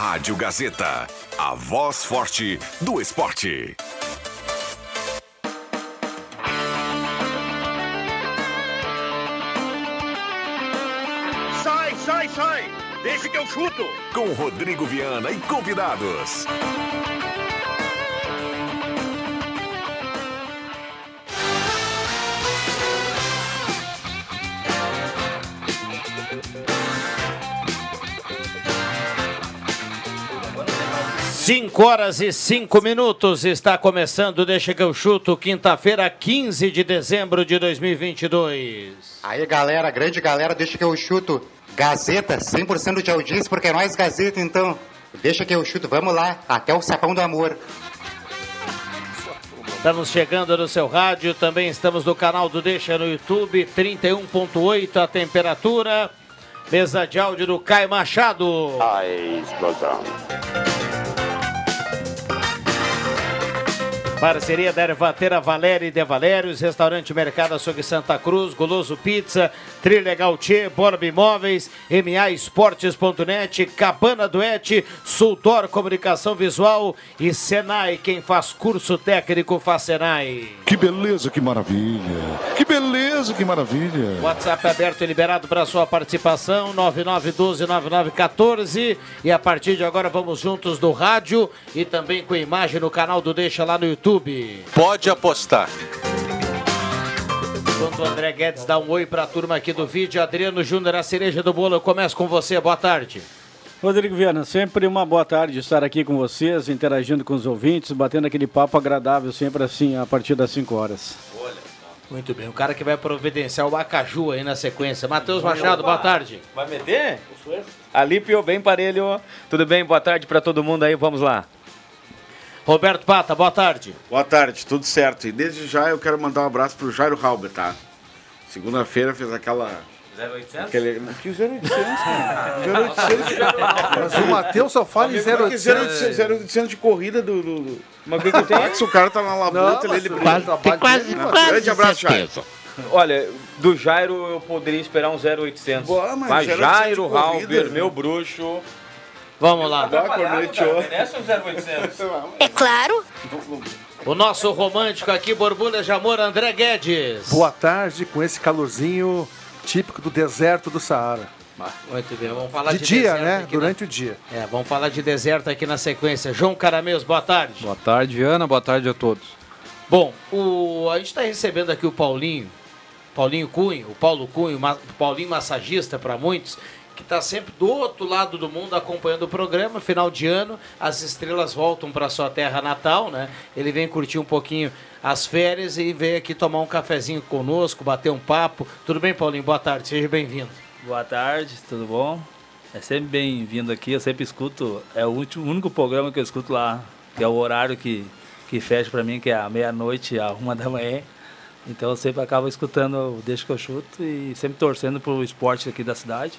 Rádio Gazeta, a voz forte do esporte. Sai, sai, sai! Deixa que eu chuto! Com Rodrigo Viana e convidados. Cinco horas e cinco minutos está começando Deixa que eu chuto, quinta-feira, 15 de dezembro de 2022. Aí, galera, grande galera, deixa que eu chuto. Gazeta, 100% de audiência, porque nós Gazeta, então. Deixa que eu chuto, vamos lá, até o sapão do amor. Estamos chegando no seu rádio, também estamos no canal do Deixa no YouTube, 31.8 a temperatura. Mesa de áudio do Caio Machado. A explosão. Parceria da Ervatera Valéria e De Valérios, Restaurante Mercado Açougue Santa Cruz, Goloso Pizza, Trilegal Tchê, Borba Imóveis, MA Esportes.net, Cabana Duete, Sultor Comunicação Visual e Senai, quem faz curso técnico faz Senai. Que beleza, que maravilha. Que beleza, que maravilha. WhatsApp aberto e liberado para sua participação, 99129914 e a partir de agora vamos juntos do rádio e também com imagem no canal do Deixa lá no YouTube. Pode apostar. Enquanto o André Guedes dá um oi para a turma aqui do vídeo, Adriano Júnior, a cereja do bolo, eu começo com você, boa tarde. Rodrigo Viana, sempre uma boa tarde estar aqui com vocês, interagindo com os ouvintes, batendo aquele papo agradável, sempre assim, a partir das 5 horas. Muito bem, o cara que vai providenciar o Acaju aí na sequência. Matheus Machado, boa tarde. Vai meter? Alípio, bem parelho. Tudo bem? Boa tarde para todo mundo aí, vamos lá. Roberto Pata, boa tarde. Boa tarde, tudo certo. E desde já eu quero mandar um abraço pro Jairo Halber, tá? Segunda-feira fez aquela. 0800? Aquele... Que 0800, cara? 0800. Mas o Matheus só fala em 0800. 0800, 0800 de corrida do. do, do... Mas o que, tem? Se o cara tá na labuta, ele o trabalho quase- dele, Não, quase Grande abraço, Jairo. Olha, do Jairo eu poderia esperar um 0800. Boa, mas mas 0800 Jairo, corrida, Halber, né? meu bruxo. Vamos lá. Dá corneteou. Merece 0800. É claro. O nosso romântico aqui, Borbulha de Amor, André Guedes. Boa tarde com esse calorzinho típico do deserto do Saara. Muito bem, vamos falar De de, dia, deserto né? aqui na- Durante o dia. É, vamos falar de deserto aqui na sequência. João Carameus, boa tarde. Boa tarde, Viana. Boa tarde a todos. Bom, o, a gente está recebendo aqui o Paulinho, Paulinho Cunha, o Paulo Cunha, ma- Paulinho massagista para muitos, está sempre do outro lado do mundo acompanhando o programa. Final de ano, as estrelas voltam para sua terra natal, né? Ele vem curtir um pouquinho as férias e veio aqui tomar um cafezinho conosco, bater um papo. Tudo bem, Paulinho? Boa tarde, seja bem-vindo. Boa tarde, tudo bom? É sempre bem-vindo aqui, eu sempre escuto, é o último, o único programa que eu escuto lá, que é o horário que, que fecha pra mim, que é a meia-noite, a uma da manhã. Então eu sempre acabo escutando o Deixa que eu chuto e sempre torcendo pro esporte aqui da cidade.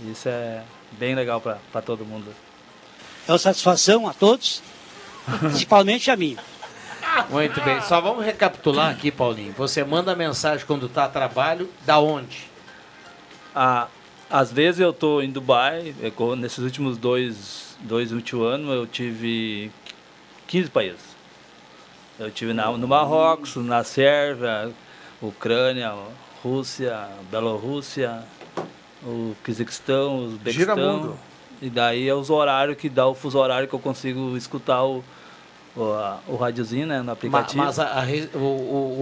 Isso é bem legal pra todo mundo. É uma satisfação a todos, principalmente a mim. Muito bem, só vamos recapitular aqui, Paulinho. Você manda mensagem quando está a trabalho, da onde? Ah, às vezes eu tô em Dubai, é nesses últimos dois, dois últimos anos eu tive 15 países. Eu tive na, no Marrocos, na Sérvia, Ucrânia, Rússia, Bielorrússia, o Quizquistão, o Uzbequistão. Giramundo. E daí é os horários que dá o fuso horário que eu consigo escutar o, o, a- o radiozinho né, no aplicativo. Mas a- a re- o,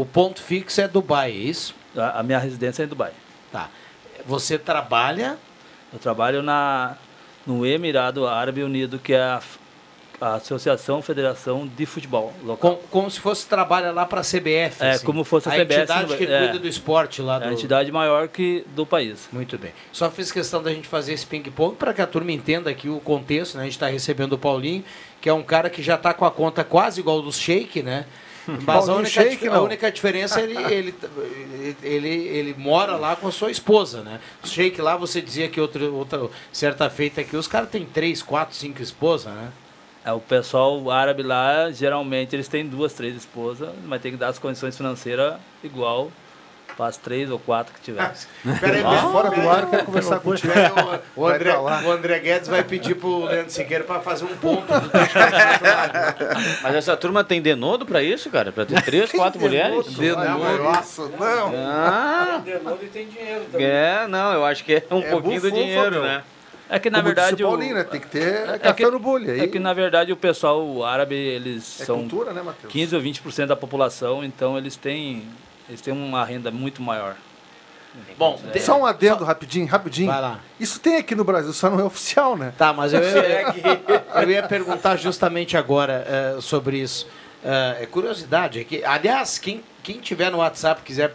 o- ponto fixo é Dubai, é isso? A, a minha residência é em Dubai. Tá. Você trabalha Eu trabalho na, no Emirado Árabe Unido, que é a, a Associação Federação de Futebol local. com- como se fosse trabalha lá para a CBF. É, assim. como fosse a a CBF, entidade que é. cuida do esporte lá do. É a entidade maior que do país. Muito bem. Só fiz questão da gente fazer esse ping-pong para que a turma entenda aqui o contexto. Né? A gente está recebendo o Paulinho, que é um cara que já está com a conta quase igual do Sheik, né? Mas a Paulinho única, dif- a única diferença é ele, ele, ele, ele mora lá com a sua esposa, né? O Sheik lá, você dizia que outra, outra certa feita aqui, os caras têm três, quatro, cinco esposas, né? É, o pessoal árabe lá, geralmente, eles têm duas, três esposas, mas tem que dar as condições financeiras igual Faz três ou quatro que tiver. Peraí, Ah, fora do ar, quero conversar contigo. O, o André, o André Guedes vai pedir pro Leandro Siqueira para fazer um ponto do Mas essa turma tem denodo pra isso, cara? Pra ter três, quatro mulheres? Nossa, não. Ah, tem dinheiro também. é, não, eu acho que é um É pouquinho do dinheiro, meu. né? É que na Como verdade disse o Paulinho, né? Tem que ter É café que- no aí. É que na verdade o pessoal árabe, eles É são cultura, né, Matheus? 15 ou 20% da população, então eles têm, eles têm uma renda muito maior. Bom, É. Só um adendo rapidinho, rapidinho. Vai lá. Isso tem aqui no Brasil, só não é oficial, né? Tá, mas eu ia, eu ia perguntar justamente agora eh, sobre isso. Eh, é curiosidade, é que, aliás, quem, quem tiver no WhatsApp quiser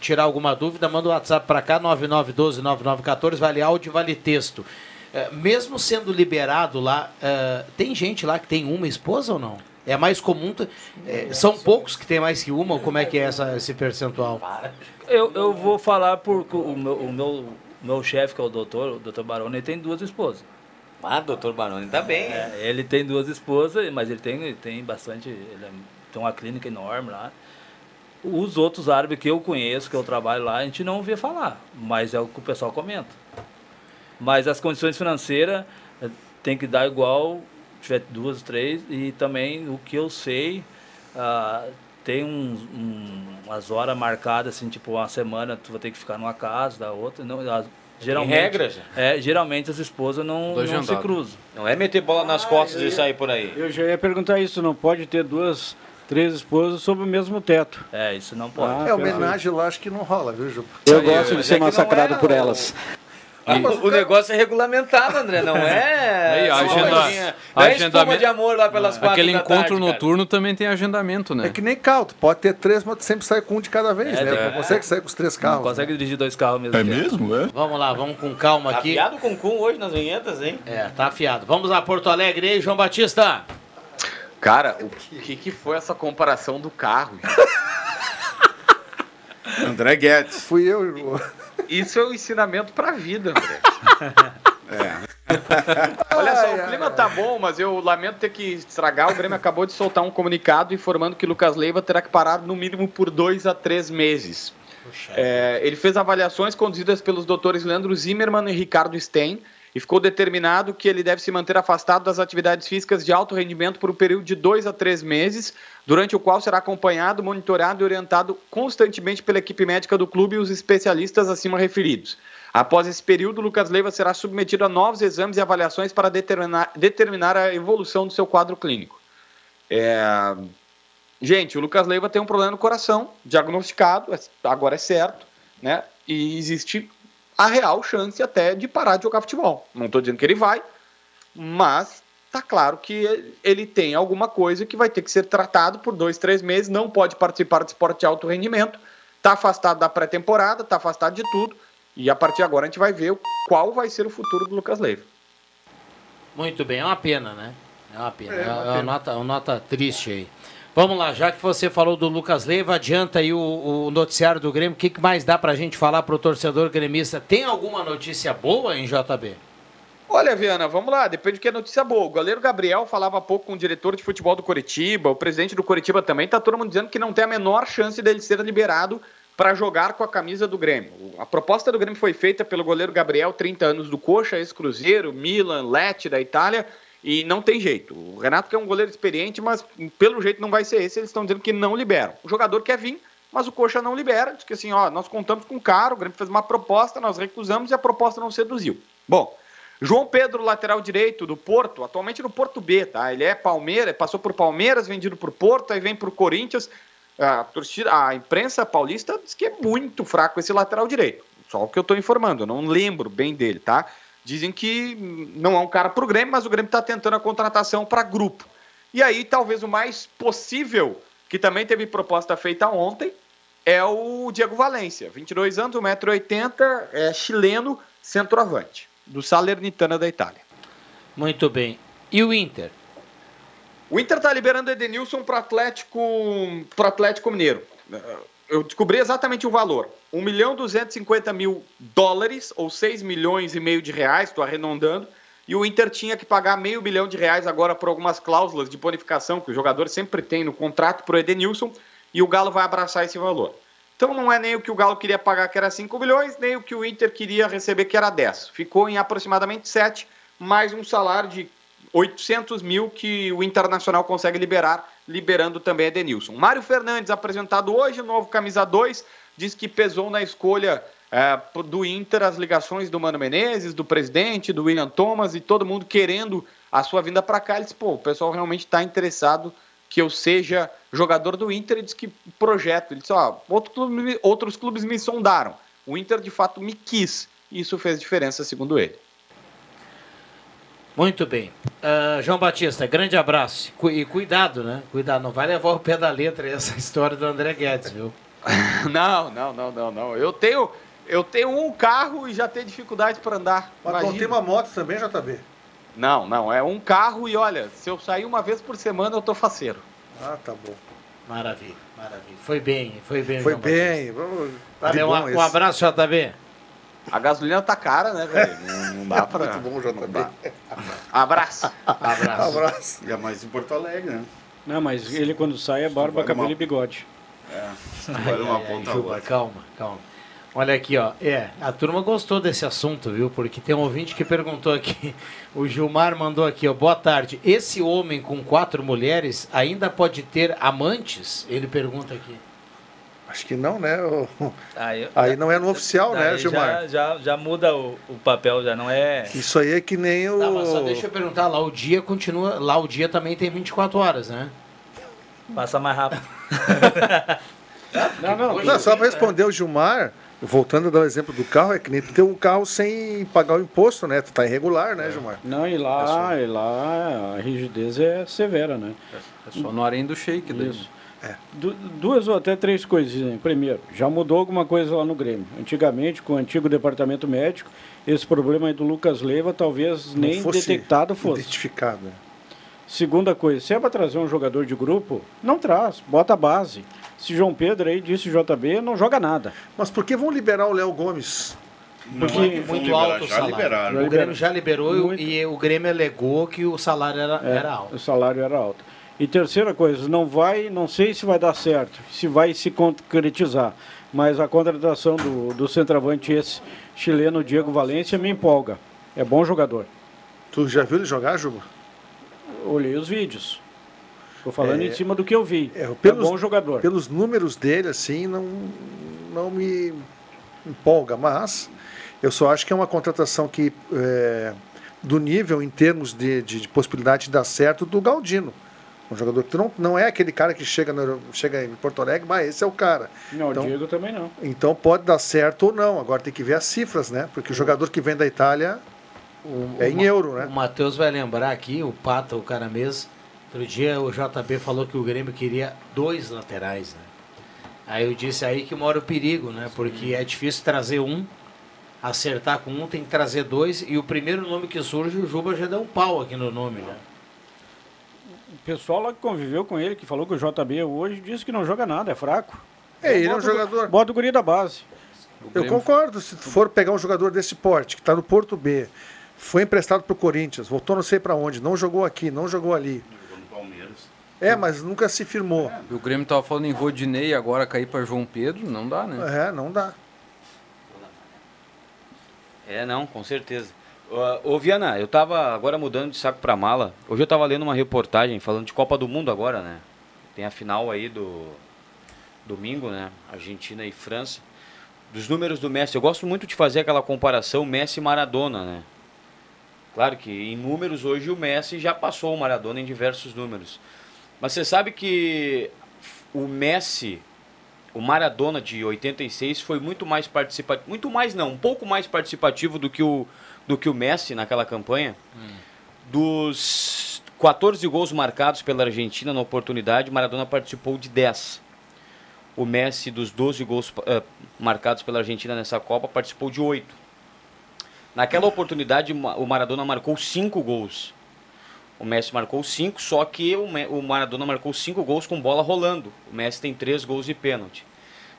tirar alguma dúvida, manda o WhatsApp para cá, 9912-9914, vale áudio vale texto. Eh, mesmo sendo liberado lá, eh, tem gente lá que tem uma esposa ou não? É mais comum? t- eh, são poucos que tem mais que uma, ou como é que é essa, esse percentual? Eu, eu vou falar por o meu, o meu, meu chefe, que é o doutor, o doutor Baroni, ele tem duas esposas. Ah, doutor Baroni, tá bem. É, ele tem duas esposas, mas ele tem, ele tem bastante. Ele é- tem uma clínica enorme lá. Os outros árabes que eu conheço, que eu trabalho lá, a gente não vê falar, mas é o que o pessoal comenta. Mas as condições financeiras eh, tem que dar igual, tiver duas, três, e também o que eu sei, ah, tem uns, um- umas horas marcadas, assim, tipo, uma semana tu vai ter que ficar numa casa, da outra. Não, as- geralmente, regras? É, geralmente as esposas não, Dois não se cruzam. Não é meter bola nas costas e sair por aí. Eu já ia perguntar isso, não pode ter duas, três esposas sob o mesmo teto. É, isso não pode. é, homenagem lá acho que não rola, viu, Ju? Eu gosto de ser massacrado por elas. O, o negócio é regulamentado, André, não é? Aí, a agenda- a é agendamento- de amor lá pelas quatro Aquele da encontro tarde, cara. noturno também tem agendamento, né? É que nem carro, tu pode ter três, mas tu sempre sai com um de cada vez, É, né? tem- Não consegue sair com os três carros. Não consegue dirigir dois carros mesmo É tempo. mesmo? É? Vamos lá, vamos com calma Tá aqui. afiado com cum hoje nas vinhetas, hein? É, tá afiado. Vamos lá, Porto Alegre aí, João Batista. Cara, o que, que foi essa comparação do carro? André Guedes. Fui eu. Isso é um ensinamento pra vida, André. Olha só, o clima tá bom, mas eu lamento ter que estragar. O Grêmio acabou de soltar um comunicado informando que Lucas Leiva terá que parar no mínimo por dois a três meses. É, ele fez avaliações conduzidas pelos doutores Leandro Zimmermann e Ricardo Stein e ficou determinado que ele deve se manter afastado das atividades físicas de alto rendimento por um período de dois a três meses, durante o qual será acompanhado, monitorado e orientado constantemente pela equipe médica do clube e os especialistas acima referidos. Após esse período, Lucas Leiva será submetido a novos exames e avaliações para determinar, determinar a evolução do seu quadro clínico. É, Gente, o Lucas Leiva tem um problema no coração, diagnosticado, é- agora é certo, né? E existe a real chance até de parar de jogar futebol. Não estou dizendo que ele vai, mas tá claro que ele tem alguma coisa que vai ter que ser tratado por dois, três meses, não pode participar de esporte de alto rendimento, tá afastado da pré-temporada, tá afastado de tudo, e a partir de agora a gente vai ver qual vai ser o futuro do Lucas Leiva. Muito bem, é uma pena, né? É uma pena. É É, uma é uma, pena. nota, uma nota triste aí. Vamos lá, já que você falou do Lucas Leiva, adianta aí o, o noticiário do Grêmio. O que, que mais dá pra gente falar pro torcedor gremista? Tem alguma notícia boa em JB? Olha, Viana, vamos lá, depende do que é notícia boa. O goleiro Gabriel falava há pouco com o diretor de futebol do Coritiba, o presidente do Coritiba também, tá todo mundo dizendo que não tem a menor chance dele ser liberado para jogar com a camisa do Grêmio. A proposta do Grêmio foi feita pelo goleiro Gabriel, 30 anos do Coxa, ex-Cruzeiro, Milan, Lecce da Itália, e não tem jeito. O Renato que é um goleiro experiente, mas pelo jeito não vai ser esse, eles estão dizendo que não liberam. O jogador quer vir, mas o Coxa não libera, diz que assim, ó, nós contamos com o cara, o Grêmio fez uma proposta, nós recusamos e a proposta não seduziu. Bom, João Pedro, lateral direito do Porto, atualmente no Porto B, tá? Ele é Palmeiras, passou por Palmeiras, vendido por Porto, aí vem pro Corinthians. A, torcida, a imprensa paulista diz que é muito fraco esse lateral direito. Só o que eu tô informando, eu não lembro bem dele, tá? Dizem que não é um cara pro Grêmio, mas o Grêmio tá tentando a contratação para grupo. E aí, talvez o mais possível, que também teve proposta feita ontem, é o Diego Valência, 22 anos, 1,80m, é chileno, centroavante, do Salernitana da Itália. Muito bem. E o Inter? O Inter tá liberando o Edenilson pro Atlético, pro Atlético Mineiro. Eu descobri exatamente o valor. 1 milhão 250 mil dólares, ou 6 milhões e meio de reais, estou arredondando. E o Inter tinha que pagar meio bilhão de reais agora por algumas cláusulas de bonificação que o jogador sempre tem no contrato pro Edenilson. E o Galo vai abraçar esse valor. Então não é nem o que o Galo queria pagar, que era 5 milhões, nem o que o Inter queria receber, que era 10. Ficou em aproximadamente 7, mais um salário de 800 mil que o Internacional consegue liberar, liberando também Edenilson. Mário Fernandes, apresentado hoje, novo camisa 2, diz que pesou na escolha é, do Inter as ligações do Mano Menezes, do presidente, do William Thomas e todo mundo querendo a sua vinda para cá. Ele disse, pô, o pessoal realmente está interessado que eu seja jogador do Inter. Ele disse que projeto. Ele disse, ó, outro clube, outros clubes me sondaram. O Inter de fato me quis. E isso fez diferença, segundo ele. Muito bem. Uh, João Batista, grande abraço. Cu e cuidado, né? Cuidado, não vai levar o pé da letra essa história do André Guedes, viu? não, não, não, não, não. Eu tenho, eu tenho um carro e já tenho dificuldade para andar. Mas Imagina. não tem uma moto também, JB? Não, não. É um carro e olha, se eu sair uma vez por semana, eu tô faceiro. Ah, tá bom. Maravilha, maravilha. Foi bem, foi bem. Foi João bem. Valeu, um, um abraço, JB. A gasolina tá cara, né, velho? Não, não, dá pra. Muito bom, JB. Abraço. Abraço. Abraço. E é mais em Porto Alegre, né? Não, mas ele quando sai é barba, cabelo uma... e bigode. É, vale uma ponta Juba, calma, calma. Olha aqui, ó. É, a turma gostou desse assunto, viu? Porque tem um ouvinte que perguntou aqui. O Gilmar mandou aqui, ó. Boa tarde. Esse homem com quatro mulheres ainda pode ter amantes? Ele pergunta aqui. Acho que não, né? Aí, aí não é no oficial, né, Gilmar? Já, já, já muda o, o, papel, já não é. Isso aí é que nem o. Não, mas só deixa eu perguntar, lá o dia continua. Lá o dia também tem 24 horas, né? Passa mais rápido. não, não, não, só para responder o Gilmar, voltando a dar o exemplo do carro, é que nem tu ter um carro sem pagar o imposto, né? Tu tá irregular, né, Gilmar? Não, e lá, é só... e lá a rigidez é severa, né? É só no arém do shake daí. Isso. É. Du duas ou até três coisinhas. Primeiro, já mudou alguma coisa lá no Grêmio. Antigamente, com o antigo departamento médico, esse problema aí do Lucas Leiva talvez Não nem fosse detectado fosse. Identificado. Né? Segunda coisa, se é para trazer um jogador de grupo, não traz, bota a base. Se João Pedro aí disse JB, não joga nada. Mas por que vão liberar o Léo Gomes? Porque é muito liberar, alto o salário. Liberaram. O Grêmio já liberou muito. e o Grêmio alegou que o salário era, é, era alto. O salário era alto. E terceira coisa, não vai, não sei se vai dar certo, se vai se concretizar, mas a contratação do, do centroavante esse chileno Diego Valência me empolga. É bom jogador. Tu já viu ele jogar, Juba? olhei os vídeos. Estou falando é, em cima do que eu vi. É, pelos, é bom jogador. Pelos números dele, assim, não, não me empolga, mas eu só acho que é uma contratação que é, do nível em termos de, de, de, possibilidade de dar certo do Galdino. Um jogador que não, não é aquele cara que chega, no, chega em Porto Alegre, mas esse é o cara. Não, então, o Diego também não. Então pode dar certo ou não. Agora tem que ver as cifras, né? Porque o jogador que vem da Itália o, é em euro, né? O Matheus vai lembrar aqui, o Pata, o cara mesmo. Outro dia o JB falou que o Grêmio queria dois laterais, né? Aí eu disse aí que mora o perigo, né? Porque é difícil trazer um, acertar com um, tem que trazer dois. E o primeiro nome que surge, o Juba já deu um pau aqui no nome, né? O pessoal lá que conviveu com ele, que falou que o JB hoje, disse que não joga nada, é fraco. É, ele é um jogador. Bota o guri da base. Eu concordo, se for pegar um jogador desse porte, que está no Porto B, foi emprestado para o Corinthians, voltou não sei para onde, não jogou aqui, não jogou ali. Jogou no Palmeiras. É, mas nunca se firmou. É. O Grêmio estava falando em Rodinei, agora cair para João Pedro, não dá, né? É, não dá. É, não, com certeza. Ô Viana, eu tava agora mudando de saco para mala. Hoje eu tava lendo uma reportagem falando de Copa do Mundo agora, né? Tem a final aí do domingo, né? Argentina e França. Dos números do Messi, eu gosto muito de fazer aquela comparação Messi Maradona, né? Claro que em números hoje o Messi já passou o Maradona em diversos números. Mas você sabe que o Messi, o Maradona de 86 foi muito mais participativo, muito mais não, um pouco mais participativo do que o do que o Messi naquela campanha. Hum. Dos 14 gols marcados pela Argentina na oportunidade, Maradona participou de 10. O Messi, dos 12 gols uh, marcados pela Argentina nessa Copa, participou de 8. Naquela oportunidade, o Maradona marcou cinco gols. O Messi marcou cinco, só que o Maradona marcou cinco gols com bola rolando. O Messi tem três gols de pênalti.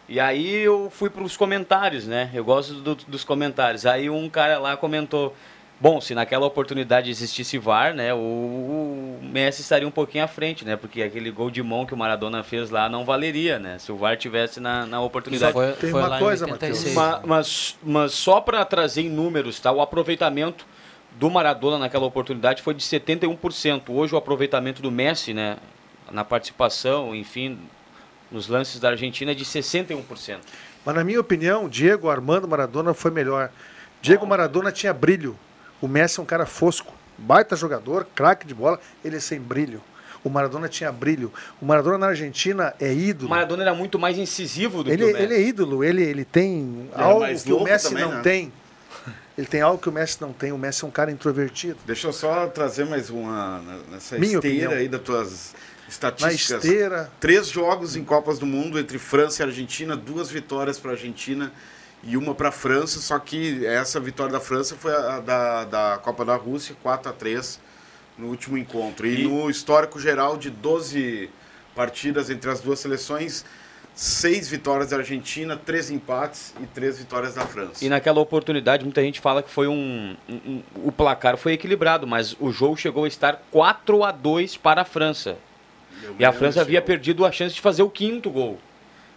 E aí eu fui para os comentários, né? Eu gosto do, dos comentários. Aí um cara lá comentou: Bom, se naquela oportunidade existisse VAR, né, o, o Messi estaria um pouquinho à frente, né, porque aquele gol de mão que o Maradona fez lá não valeria, né, se o VAR tivesse na, na oportunidade. Foi- Tem foi uma coisa, 86. Ma- mas, mas só para trazer em números, tá, o aproveitamento do Maradona naquela oportunidade foi de 71%. Hoje o aproveitamento do Messi, né, na participação, enfim, nos lances da Argentina é de 61%. Mas na minha opinião, Diego Armando Maradona foi melhor. Diego Maradona tinha brilho. O Messi é um cara fosco, baita jogador, craque de bola, ele é sem brilho. O Maradona tinha brilho. O Maradona na Argentina é O ídolo. Maradona era muito mais incisivo do Ele, que o Messi. ele é ídolo, ele, ele tem Ele é algo que o Messi também, não né? tem. Ele tem algo que o Messi não tem. O Messi é um cara introvertido. Deixa eu só trazer mais uma nessa Minha esteira opinião. aí das tuas estatísticas. Na esteira. Três jogos em Copas do Mundo entre França e Argentina, duas vitórias para a Argentina e uma para a França, só que essa vitória da França foi a da, da Copa da Rússia, 4 a 3 no último encontro. E, no histórico geral de 12 partidas entre as duas seleções, seis vitórias da Argentina, três empates e três vitórias da França. E naquela oportunidade, muita gente fala que foi um, um- um- O placar foi equilibrado, mas o jogo chegou a estar 4 a 2 para a França. E a França havia perdido a chance de fazer o quinto gol.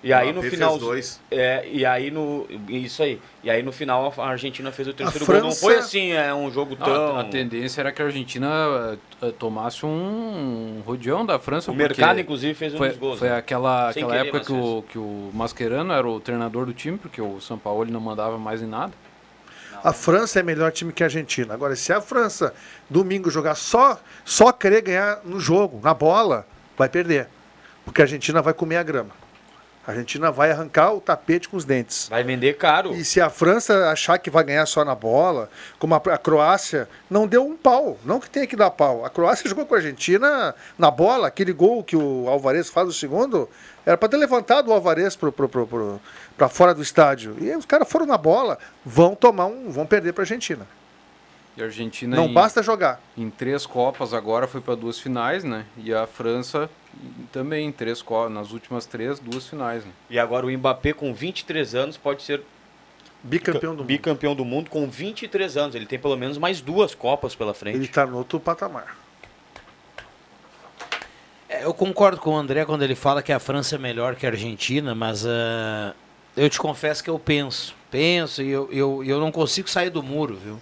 E aí no final. dois. É, e aí no. Isso aí. E aí no final a Argentina fez o terceiro França- gol. Não foi assim, é um jogo Não, tão. a, a tendência era que a Argentina eh, tomasse um rodeão da França. O mercado, inclusive, fez um foi, dos gols, Foi né? aquela, Sem aquela querer, época que o, que o Mascherano era o treinador do time, porque o São Paulo não mandava mais em nada. A França é melhor time que a Argentina. Agora, se a França domingo jogar só, só querer ganhar no jogo, na bola, vai perder. Porque a Argentina vai comer a grama. A Argentina vai arrancar o tapete com os dentes. Vai vender caro. E se a França achar que vai ganhar só na bola, como a, a Croácia, não deu um pau. Não que tenha que dar pau. A Croácia jogou com a Argentina na bola. Aquele gol que o Alvarez faz o segundo, era para ter levantado o Alvarez para fora do estádio. E os caras foram na bola, vão tomar um. vão perder para a Argentina. E a Argentina Não em- basta jogar. Em três Copas agora foi para duas finais, né? E a França também em três Copas, nas últimas três, duas finais. Né? E agora o Mbappé, com 23 anos, pode ser bicampeão do bicampeão do mundo com 23 anos. Ele tem pelo menos mais duas Copas pela frente. Ele está no outro patamar. É, eu concordo com o André quando ele fala que a França é melhor que a Argentina, mas ah, eu te confesso que eu penso, penso e eu, eu, eu não consigo sair do muro, viu?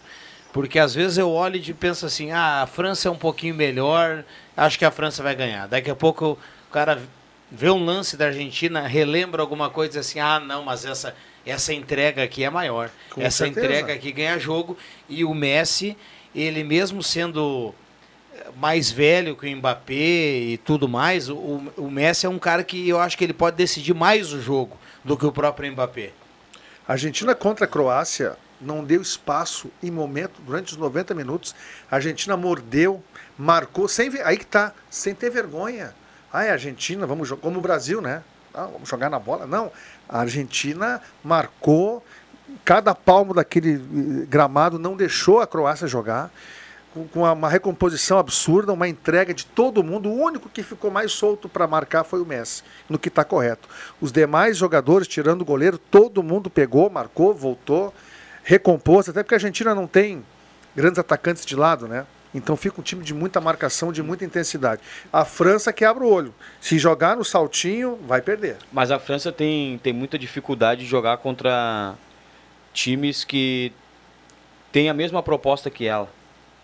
Porque às vezes eu olho e penso assim, ah, a França é um pouquinho melhor, acho que a França vai ganhar. Daqui a pouco o cara vê um lance da Argentina, relembra alguma coisa e diz assim, ah, não, mas essa, essa entrega aqui é maior. Com essa certeza. entrega aqui ganha jogo. E o Messi, ele mesmo sendo mais velho que o Mbappé e tudo mais, o, o Messi é um cara que eu acho que ele pode decidir mais o jogo do que o próprio Mbappé. A Argentina contra a Croácia não deu espaço em momento, durante os 90 minutos. A Argentina mordeu, marcou, sem aí que tá, sem ter vergonha. Ah, é Argentina, vamos jogar como o Brasil, né? Ah, vamos jogar na bola. Não, a Argentina marcou, cada palmo daquele eh, gramado não deixou a Croácia jogar. Com com uma recomposição absurda, uma entrega de todo mundo. O único que ficou mais solto para marcar foi o Messi, no que está correto. Os demais jogadores, tirando o goleiro, todo mundo pegou, marcou, voltou, recompôs, até porque a Argentina não tem grandes atacantes de lado, né? Então fica um time de muita marcação, de muita intensidade. A França que abre o olho. Se jogar no saltinho, vai perder. Mas a França tem, tem muita dificuldade de jogar contra times que têm a mesma proposta que ela.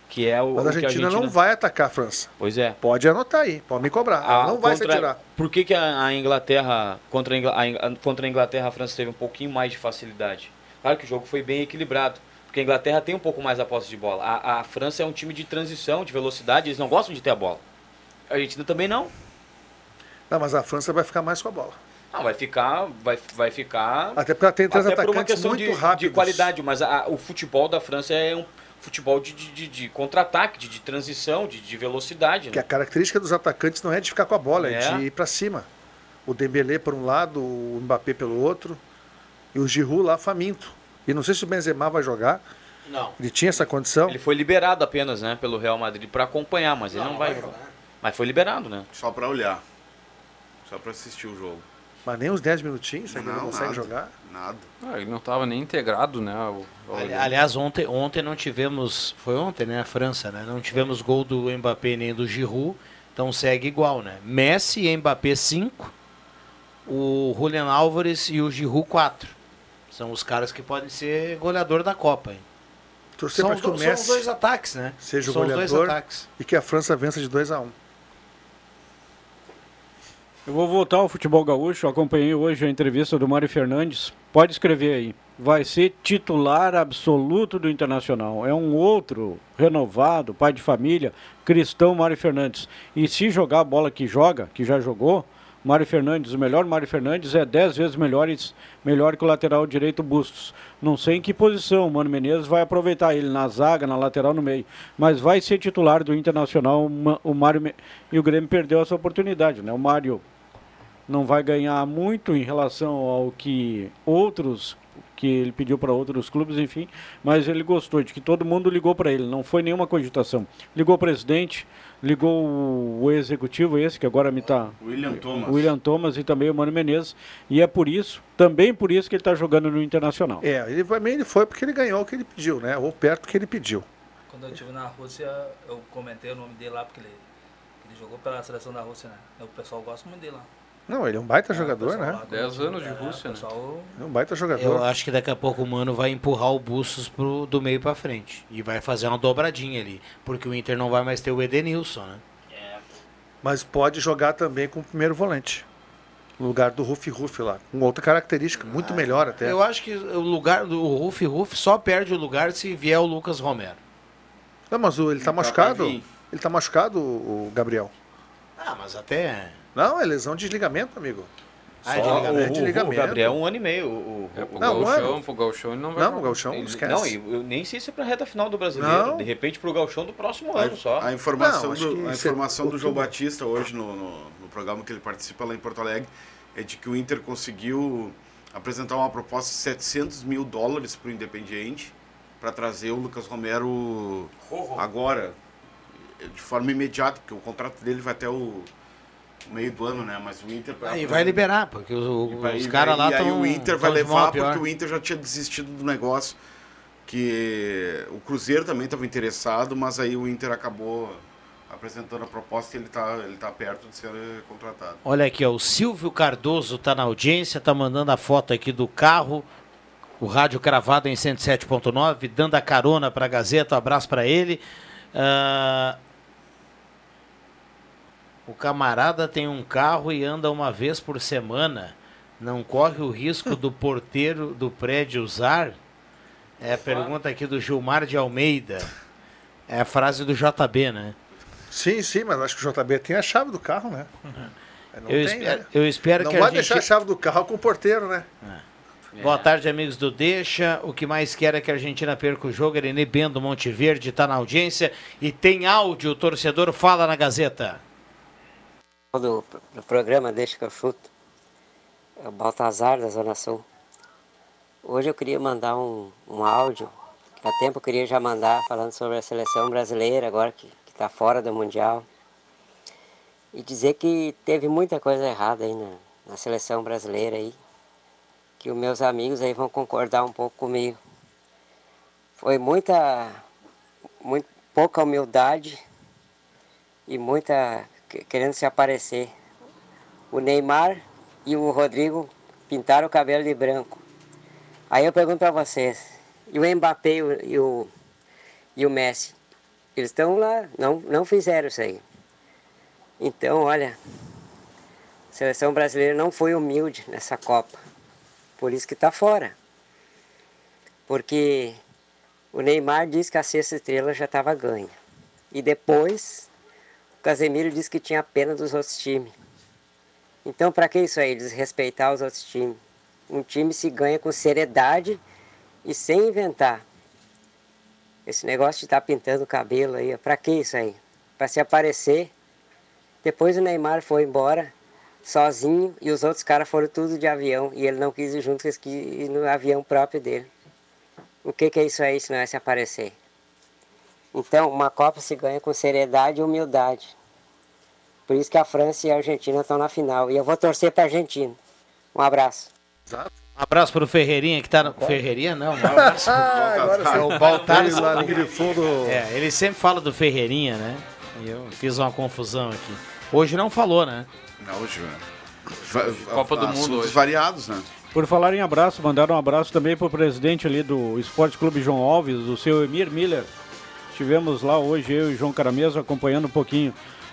Que é o, Mas a o que Argentina, não vai atacar a França. Pois é. Pode anotar aí, pode me cobrar. A- não vai se contra- atirar. Por que, que a, a Inglaterra, contra a, Ingla- a Ing- contra a Inglaterra, a França teve um pouquinho mais de facilidade? Claro que o jogo foi bem equilibrado, porque a Inglaterra tem um pouco mais a posse de bola. A, a França é um time de transição, de velocidade, eles não gostam de ter a bola. A Argentina também não. Não, mas a França vai ficar mais com a bola. Não, vai ficar, vai, vai ficar. Até porque ela tem três até por uma atacantes questão muito de, rápidos. de qualidade, mas a- o futebol da França é um futebol de, de, de- contra-ataque, de, de transição, de, de velocidade. Que Né? a característica dos atacantes não é de ficar com a bola, é, É. de ir para cima. O Dembélé por um lado, o Mbappé pelo outro, e o Giroud lá faminto. E não sei se o Benzema vai jogar. Não. Ele tinha essa condição. Ele foi liberado apenas, né, pelo Real Madrid para acompanhar, mas ele não, vai, jogar. Mas foi liberado, né? Só para olhar. Só para assistir o jogo. Mas nem uns 10 minutinhos, que ele Não, não consegue nada. jogar? Nada. Ah, ele não estava nem integrado, né? ao- ao Ali-. Aliás, ontem, ontem não tivemos. Foi ontem, né? A França, né? Não tivemos gol do Mbappé nem do Giroud. Então segue igual, né? Messi e Mbappé 5. O Julian Álvares e o Giroud 4. São os caras que podem ser goleador da Copa. Hein? Torcer São do- são os dois ataques, né? seja o São os dois goleador ataques. e que a França vença de 2 a 1 Eu vou voltar ao futebol gaúcho. Eu acompanhei hoje a entrevista do Mário Fernandes. Pode escrever aí. Vai ser titular absoluto do Internacional. É um outro renovado, pai de família, cristão Mário Fernandes. E se jogar a bola que joga, que já jogou, Mário Fernandes, o melhor Mário Fernandes é 10 vezes melhores, melhor que o lateral direito Bustos. Não sei em que posição o Mano Menezes vai aproveitar ele, na zaga, na lateral, no meio. Mas vai ser titular do Internacional o Mário e o Grêmio perdeu essa oportunidade, né? O Mário não vai ganhar muito em relação ao que outros que ele pediu para outros clubes, enfim, mas ele gostou de que todo mundo ligou para ele, não foi nenhuma cogitação. Ligou o presidente, ligou o, executivo esse que agora me tá William Thomas. William Thomas e também o Mano Menezes, e é por isso, também por isso que ele está jogando no Internacional. É, ele, vai- ele foi porque ele ganhou o que ele pediu, né? Ou perto do que ele pediu. Quando eu estive na Rússia, eu comentei o nome dele lá, porque ele, ele jogou pela seleção da Rússia, né? O pessoal gosta muito dele lá. Não, ele é um baita É, jogador, né? lá, 10 anos de é, Rússia, o né? pessoal- É um baita jogador. Eu acho que daqui a pouco o Mano vai empurrar o Bustos pro, do meio pra frente. E vai fazer uma dobradinha ali. Porque o Inter não vai mais ter o Edenilson, né? Mas pode jogar também com o primeiro volante. No lugar do Rufi Rufi lá. Com outra característica, muito melhor até. Eu acho que o lugar do Ruf Ruf só perde o lugar se vier o Lucas Romero. Não, mas o- ele tá Tá machucado. Ele tá machucado, o o Gabriel. Ah, mas até. Não, é lesão de ligamento, amigo. Ah, é de ligamento? de O, o ligamento. Gabriel, um ano e meio. O, o, É, pro Não, um Gauchão, ano. pro Gauchão ele não vai Não, jogar. o Gauchão, Ele- esquece. Não, e eu nem sei se é pra reta final do brasileiro. Não. De repente pro Galchão do próximo A, ano só. a informação, Não, do, a informação do João. Batista hoje no, no, no programa que ele participa lá em Porto Alegre é de que o Inter conseguiu apresentar uma proposta de 700 mil dólares para o Independiente para trazer o Lucas Romero agora, de forma imediata, porque o contrato dele vai até o meio do ano, né? Mas o Inter... Aí vai liberar, porque os, vai- os caras lá E aí estão. o Inter vai levar porque o Inter já tinha desistido do negócio. Que o Cruzeiro também estava interessado, mas aí o Inter acabou apresentando a proposta e ele está ele tá perto de ser contratado. Olha aqui, ó, o Silvio Cardoso tá na audiência, tá mandando a foto aqui do carro, o rádio cravado em 107.9, dando a carona para a Gazeta, um abraço para ele. Ah, o camarada tem um carro e anda uma vez por semana, não corre o risco do porteiro do prédio usar? É a pergunta aqui do Gilmar de Almeida. É a frase do JB, né? Sim, sim, mas acho que o JB tem a chave do carro, né? Não Eu tem, espero- né? eu espero não que a vai gente- deixar a chave do carro com o porteiro, né? Boa tarde, amigos do Deixa. O que mais quer é que a Argentina perca o jogo. Erenê Bendo Monte Verde está na audiência e tem áudio. O torcedor fala na Gazeta. Do, do programa Deixa que eu chuto. É o Baltazar da Zona Sul. Hoje eu queria mandar um, um áudio, há tempo eu queria já mandar, falando sobre a seleção brasileira, agora que está fora do Mundial. E dizer que teve muita coisa errada aí na, na seleção brasileira aí, que os meus amigos aí vão concordar um pouco comigo. Foi muita, muito pouca humildade e muita querendo se aparecer. O Neymar e o Rodrigo pintaram o cabelo de branco. Aí eu pergunto para vocês, e o Mbappé e o, e o, Messi? Eles estão lá, não, não fizeram isso aí. Então, olha, a seleção brasileira não foi humilde nessa Copa. Por isso que está fora. Porque o Neymar disse que a sexta estrela já estava ganha. E depois Casemiro disse que tinha pena dos outros times. Então, para que isso aí? Desrespeitar os outros times. Um time se ganha com seriedade e sem inventar. Esse negócio de estar pintando o cabelo aí, para que isso aí? Para se aparecer. Depois o Neymar foi embora sozinho e os outros caras foram tudo de avião e ele não quis ir junto, quis ir no avião próprio dele. O que, que é isso aí se não é se aparecer? Então, uma Copa se ganha com seriedade e humildade. Por isso que a França e a Argentina estão na final. E eu vou torcer para a Argentina. Um abraço. Um abraço pro Ferreirinha que tá no. Ferreirinha não, um abraço. Agora é o sim. Baltar. Ele lá no grifão do- É, ele sempre fala do Ferreirinha, né? E eu fiz uma confusão aqui. Hoje não falou, né? Não, hoje, Copa do Mundo hoje. variados, né? Por falar em abraço, mandaram um abraço também pro presidente ali do Esporte Clube João Alves, o seu Emir Miller. Estivemos lá hoje, eu e João Caramesa, acompanhando um pouquinho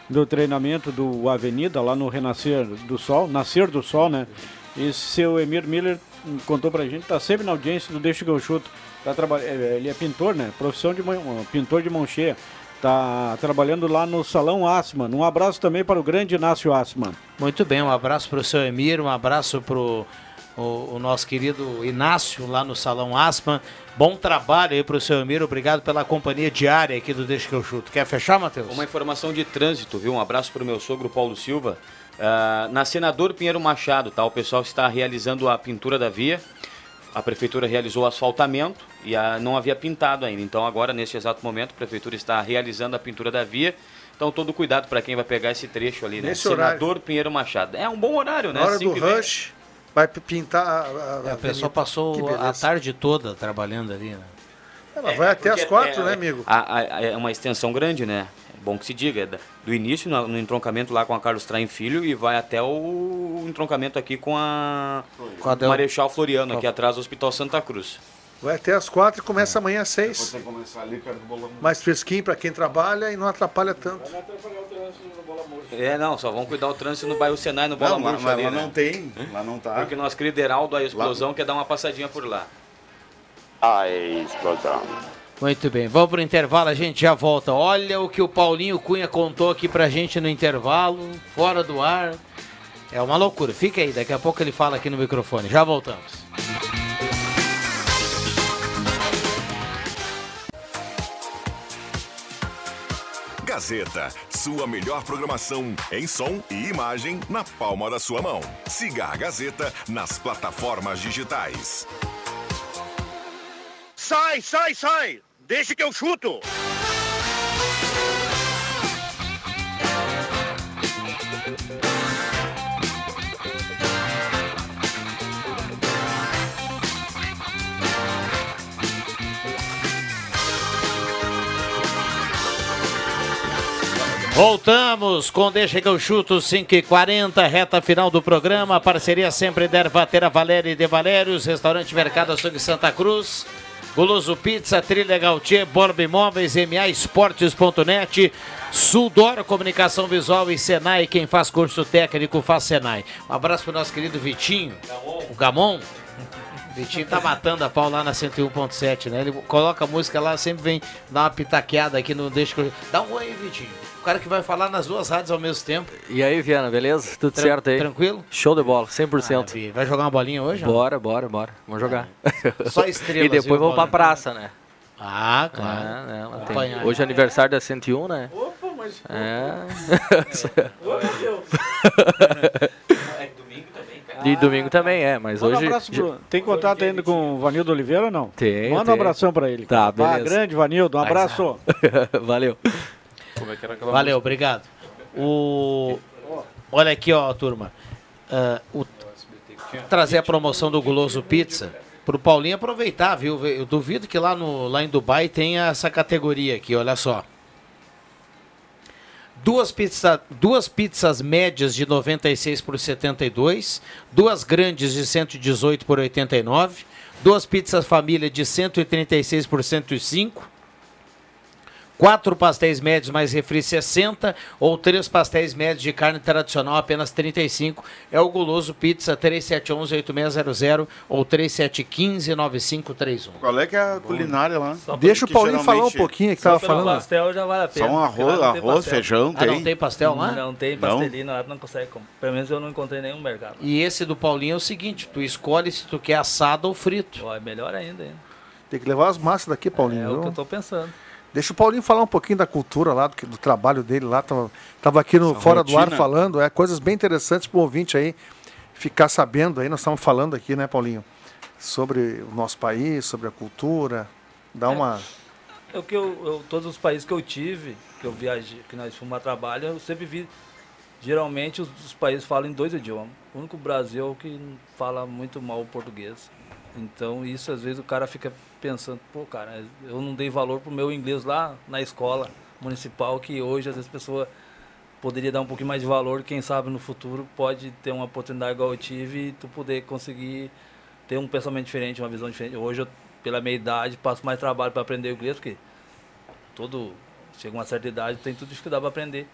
do treinamento do Avenida, lá no Renascer do Sol, Nascer do Sol, né? E seu Emir Miller contou pra gente, tá sempre na audiência do Deixa que eu chuto. Tá traba- é, Ele é pintor, né? Profissão de mão- pintor de mão cheia. Tá trabalhando lá no Salão Asman. Um abraço também para o grande Inácio Asman. Muito bem, um abraço pro seu Emir, um abraço pro o, o nosso querido Inácio lá no Salão Asma. Bom trabalho aí pro seu Emir, obrigado pela companhia diária aqui do Deixa que eu chuto. Quer fechar, Matheus? Uma informação de trânsito, viu? Um abraço para o meu sogro Paulo Silva. Ah, na Senador Pinheiro Machado, tá? O pessoal está realizando a pintura da via. A prefeitura realizou o asfaltamento e ah, não havia pintado ainda. Então agora, nesse exato momento, a prefeitura está realizando a pintura da via. Então todo cuidado para quem vai pegar esse trecho ali, né? Nesse horário. Senador Pinheiro Machado. É um bom horário, né? Na hora do Cinco meia. rush, vai pintar a, a, É, a pessoa avenida. Que passou a tarde toda trabalhando ali, né? É, mas vai até Porque as quatro, é- né, amigo? a- a- É uma extensão grande, né? É bom que se diga. é do início, no, no entroncamento lá com a Carlos Traem Filho, e vai até o entroncamento aqui com a Com Marechal Floriano, aqui atrás do Hospital Santa Cruz. Vai até as quatro e começa amanhã às seis. Você começar ali perto do bolão. Mais fresquinho para quem trabalha e não atrapalha tanto. É, não, só vão cuidar o trânsito no bairro Senai, no Bola Não, lá, Murcha lá, ali, lá né? não tem. Lá não tá. Porque nosso querido Heraldo, a explosão, quer dar uma passadinha por lá. A explosão. Muito bem, vamos pro intervalo, a gente já volta. Olha o que o Paulinho Cunha contou aqui pra gente no intervalo, fora do ar. É uma loucura. Fica aí, daqui a pouco ele fala aqui no microfone. Já voltamos. Gazeta, sua melhor programação em som e imagem na palma da sua mão. Siga a Gazeta nas plataformas digitais. Sai, sai, sai! Deixa que eu chuto! Voltamos com Deixa que eu chuto 5 e 40 reta final do programa. Parceria sempre da Ervatera Valéria e de Valérios, Restaurante Mercado Açougue Santa Cruz, Goloso Pizza, Trilha Gautier, Borba Imóveis, MA Esportes.net, Sudor Comunicação Visual e Senai. Quem faz curso técnico faz Senai. Um abraço pro nosso querido Vitinho, o Gamon. Vitinho tá matando a pau lá na 101.7, né? Ele coloca a música lá, sempre vem dar uma pitaqueada aqui no Deixa que eu... Dá um oi aí, Vitinho. O cara que vai falar nas duas rádios ao mesmo tempo. E aí, Viana, beleza? Tudo Tran- certo aí? tranquilo? Show de bola, 100%. Maravilha. Vai jogar uma bolinha hoje? Bora, bora, bora. Vamos jogar. Só estrelas, E depois vamos pra praça, né? Ah, claro. É, né. Hoje é aniversário da 101, né? Opa, mas... É. Ô, meu Deus. E domingo também é, mas Manda um hoje. abraço pro- Tem contato ainda com o Vanildo Oliveira ou não? Tem. Manda um tem. abração pra ele. Tá, Ah, beleza. grande Vanildo, um abraço. Valeu. Como é que era aquela Valeu, música? obrigado. O... Olha aqui, ó, turma. Ah, o- Trazer a promoção do Guloso Pizza pro Paulinho aproveitar, viu? Eu duvido que lá, no, lá em Dubai tenha essa categoria aqui, olha só. Duas, pizza, duas pizzas médias de 96 por 72, duas grandes de 118 por 89, duas pizzas família de 136 por 105, quatro pastéis médios mais refri 60 ou três pastéis médios de carne tradicional apenas 35 é o Guloso Pizza 3711-8600 ou 3715-9531 Qual é que é a culinária lá? Deixa o Paulinho falar um pouquinho que Só tava falando. pastel já vale a pena. Só um arroz, não tem arroz pastel. feijão, Ah, não tem? tem pastel lá? Não tem Não? pastelina, lá não consegue comer. Pelo menos eu não encontrei nenhum mercado. E esse do Paulinho é o seguinte, tu escolhe se tu quer assado ou frito. Ó, é melhor ainda, hein? Tem que levar as massas daqui, Paulinho. É o viu? que eu tô pensando. Deixa o Paulinho falar um pouquinho da cultura lá, do, que- do trabalho dele lá. Tava, tava aqui no Essa Fora do Ar rotina. falando, é coisas bem interessantes pro ouvinte aí ficar sabendo aí. Nós estamos falando aqui, né, Paulinho? Sobre o nosso país, sobre a cultura. Dá uma. É o que eu, eu- todos os países que eu tive, que eu viajei, que nós fomos a trabalho, eu sempre vi geralmente os, os países falam em dois idiomas. O único Brasil é o que fala muito mal o português. Então isso às vezes o cara fica pensando, pô, cara, eu não dei valor pro meu inglês lá na escola municipal, que hoje às vezes a pessoa poderia dar um pouquinho mais de valor, quem sabe no futuro pode ter uma oportunidade igual eu tive e tu poder conseguir ter um pensamento diferente, uma visão diferente. Hoje eu, pela minha idade, passo mais trabalho para aprender o inglês, porque todo chega uma certa idade, tem tudo dificuldade para aprender.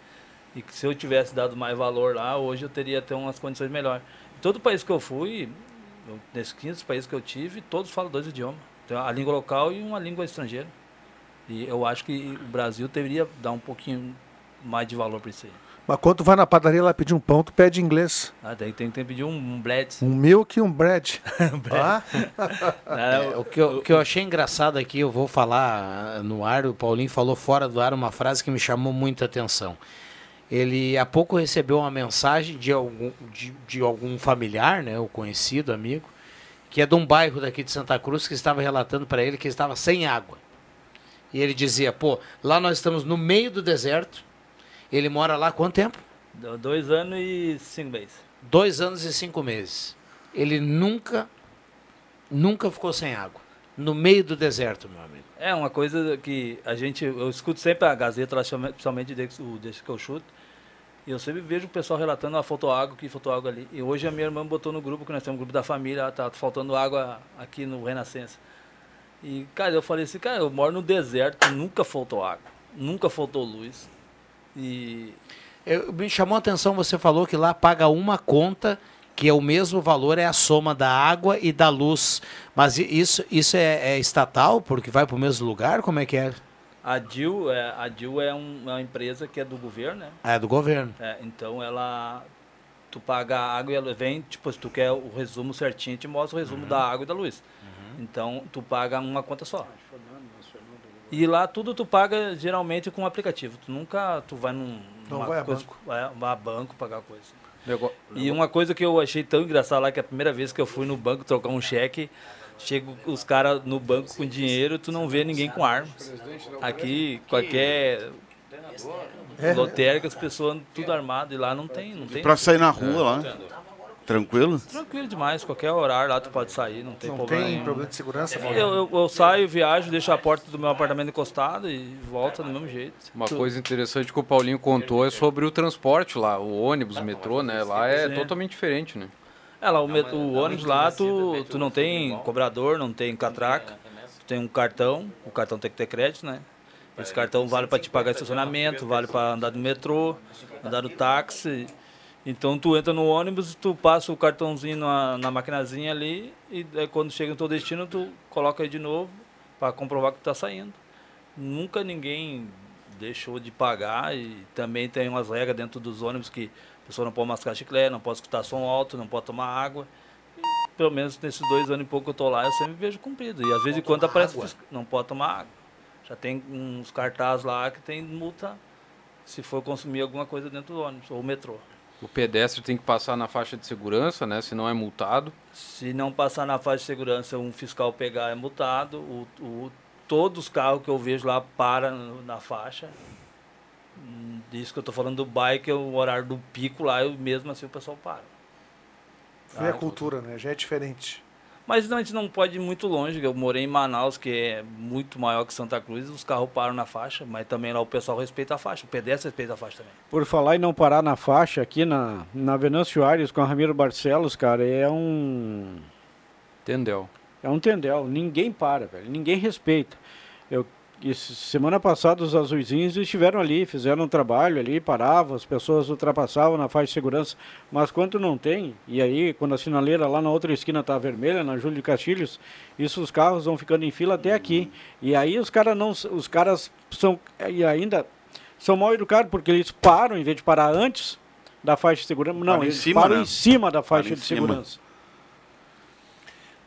E que se eu tivesse dado mais valor lá, hoje eu teria ter umas condições melhores. Todo país que eu fui, eu, nesses 15 países que eu tive, todos falam dois idiomas. Tem a língua local e uma língua estrangeira. E eu acho que o Brasil deveria dar um pouquinho mais de valor para isso aí. Mas quando tu vai na padaria lá pedir um pão, tu pede em inglês. Ah, tem, tem, tem que pedir um, um bread. Um milk e um bread. ah? É, o, que eu, o que eu achei engraçado aqui, eu vou falar no ar, o Paulinho falou fora do ar uma frase que me chamou muita atenção. Ele há pouco recebeu uma mensagem de algum, de, de algum familiar, né, o conhecido, amigo, que é de um bairro daqui de Santa Cruz, que estava relatando para ele que estava sem água. E ele dizia, pô, lá nós estamos no meio do deserto. Ele mora lá há quanto tempo? Do- Dois anos e cinco meses. Dois anos e cinco meses. Ele nunca, nunca ficou sem água. No meio do deserto, meu amigo. É uma coisa que a gente, eu escuto sempre a Gazeta, principalmente desde o Deixa que eu chuto, eu sempre vejo o pessoal relatando, ah, faltou água aqui, faltou água ali. E hoje a minha irmã botou no grupo, que nós temos um grupo da família, tá faltando água aqui no Renascença. E, cara, eu falei assim, cara, eu moro no deserto, nunca faltou água, nunca faltou luz. E Eu, me chamou a atenção, você falou que lá paga uma conta, que é o mesmo valor, é a soma da água e da luz. Mas isso, isso é, é estatal, porque vai para o mesmo lugar? Como é que é? A DIL é, a DIL é um- uma empresa que é do governo, né? Ah, é do governo. É, então ela. Tu paga a água e ela vem, tipo, se tu quer o resumo certinho, te mostra o resumo da água e da luz. Então tu paga uma conta só. E lá tudo tu paga geralmente com um aplicativo. Tu nunca tu vai num Não numa vai a coisa, banco. É, vai a banco pagar coisa. E uma coisa que eu achei tão engraçada lá que a primeira vez que eu fui no banco trocar um cheque, chega os caras no banco com dinheiro, tu não vê ninguém com arma. Aqui qualquer É. lotérica, as pessoas tudo armado e lá não tem, não tem. Pra sair na rua lá. Tranquilo? Tranquilo demais, qualquer horário lá tu pode sair, não tem Não problema. tem nenhum. problema de segurança? Eu, eu, eu saio, viajo, deixo a porta do meu apartamento encostada e volta do mesmo jeito. Uma Tu- coisa interessante que o Paulinho contou é sobre o transporte lá, o ônibus, o metrô, né? Lá é totalmente diferente, né? É, lá o, met- o ônibus lá, tu, tu não tem cobrador, não tem catraca, tu tem um cartão, o cartão tem que ter crédito, né? Esse cartão vale para te pagar estacionamento, vale para andar no metrô, andar no táxi. Então tu entra no ônibus, tu passa o cartãozinho na, na maquinazinha ali e daí quando chega no teu destino tu coloca aí de novo para comprovar que tu tá saindo. Nunca ninguém deixou de pagar e também tem umas regras dentro dos ônibus que pessoa não pode mascar chiclete, não pode escutar som alto, não pode tomar água. E, pelo menos nesses dois anos e pouco que eu tô lá, eu sempre vejo cumprido. E às vezes em quando aparece água? não pode tomar água. Já tem uns cartazes lá que tem multa se for consumir alguma coisa dentro do ônibus ou metrô. O pedestre tem que passar na faixa de segurança, né? Senão é multado. Se não passar na faixa de segurança, um fiscal pegar é multado. O, o- todos os carros que eu vejo lá param na faixa. Disso que eu tô falando do bike, é o horário do pico lá, e mesmo assim o pessoal para. É cultura, né? Já é diferente. Mas não, a gente não pode ir muito longe. Eu morei em Manaus, que é muito maior que Santa Cruz, os carros param na faixa, mas também lá o pessoal respeita a faixa, o pedestre respeita a faixa também. Por falar em não parar na faixa, aqui na, na Venâncio Aires com a Ramiro Barcelos, cara, é um. Tendel. É um tendel. Ninguém para, velho. Ninguém respeita. Eu, esse- semana passada os azuizinhos estiveram ali, fizeram um trabalho ali, paravam, as pessoas ultrapassavam na faixa de segurança. Mas quando não tem, e aí quando a sinaleira lá na outra esquina tá vermelha, na Júlio de Castilhos, isso os carros vão ficando em fila até aqui. E aí os caras não. Os caras são. E ainda são mal educados, porque eles param, em vez de parar antes da faixa de segurança. Não, Param em eles cima, param né? em cima da faixa em de segurança.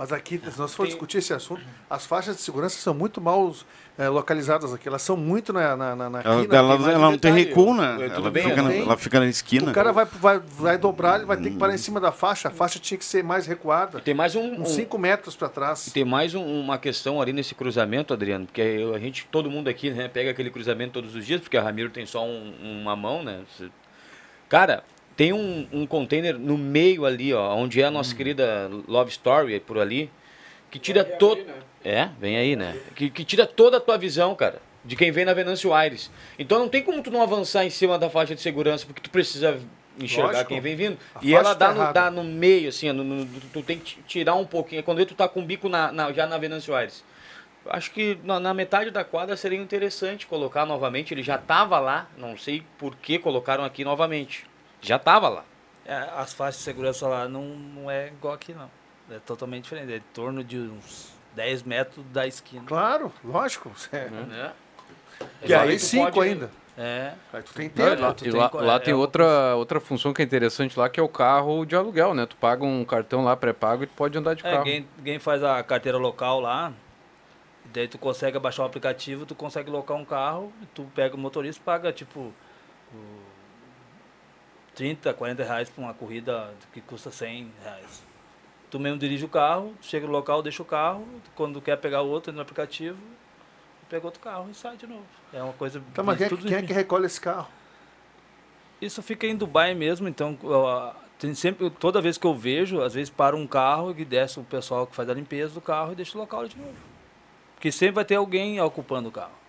Mas aqui, se nós for discutir esse assunto, as faixas de segurança são muito mal eh, localizadas aqui. Elas são muito na, na, na, na Ela, quina, ela- tem mais ela não tem recuo, né? É, tudo Ela bem, fica, na, tem. ela fica na esquina. O cara vai, vai, vai dobrar, ele vai ter que parar em cima da faixa. A faixa tinha que ser mais recuada. Tem mais um. Uns 5 metros para trás. E tem mais um- uma questão ali nesse cruzamento, Adriano, porque eu- a gente, todo mundo aqui, né, pega aquele cruzamento todos os dias, porque a Ramiro tem só um- uma mão, né? Cara, tem um, um container no meio ali, ó, onde é a Hum. nossa querida Love Story, por ali, que tira todo... É, vem aí, né? Que, que tira toda a tua visão, cara, de quem vem na Venâncio Aires. Então não tem como tu não avançar em cima da faixa de segurança, porque tu precisa enxergar Lógico. quem vem vindo. A E ela tá dá, no, errada. dá no meio, assim, no- no- tu, tu tem que tirar um pouquinho. É quando tu tá com o bico na, na- já na Venâncio Aires. Acho que na, na metade da quadra seria interessante colocar novamente. Ele já estava lá, não sei por que colocaram aqui novamente. Já estava lá. É, as faixas de segurança lá não, não é igual aqui, não. É totalmente diferente. É em torno de uns 10 metros da esquina. Claro, lógico. É. Né? E aí tu cinco pode- ainda. É. Aí tu tem tempo. lá, tu e tem lá, lá é- tem é outra, outra função que é interessante lá, que é o carro de aluguel, né? Tu paga um cartão lá pré-pago e tu pode andar de É, carro. quem, quem faz a carteira local lá, daí tu consegue baixar o aplicativo, tu consegue locar um carro, tu pega o motorista e paga tipo o 30, 40 reais pra uma corrida que custa 100 reais. Tu mesmo dirige o carro, chega no local, deixa o carro, quando quer pegar outro entra no aplicativo, pega outro carro e sai de novo. É uma coisa. Tá, mas quem, é tudo quem é que recolhe esse carro? isso fica em Dubai mesmo, então tem sempre, toda vez que eu vejo, às vezes para um carro e desce o pessoal que faz a limpeza do carro e deixa o local de novo. Porque sempre vai ter alguém ocupando o carro.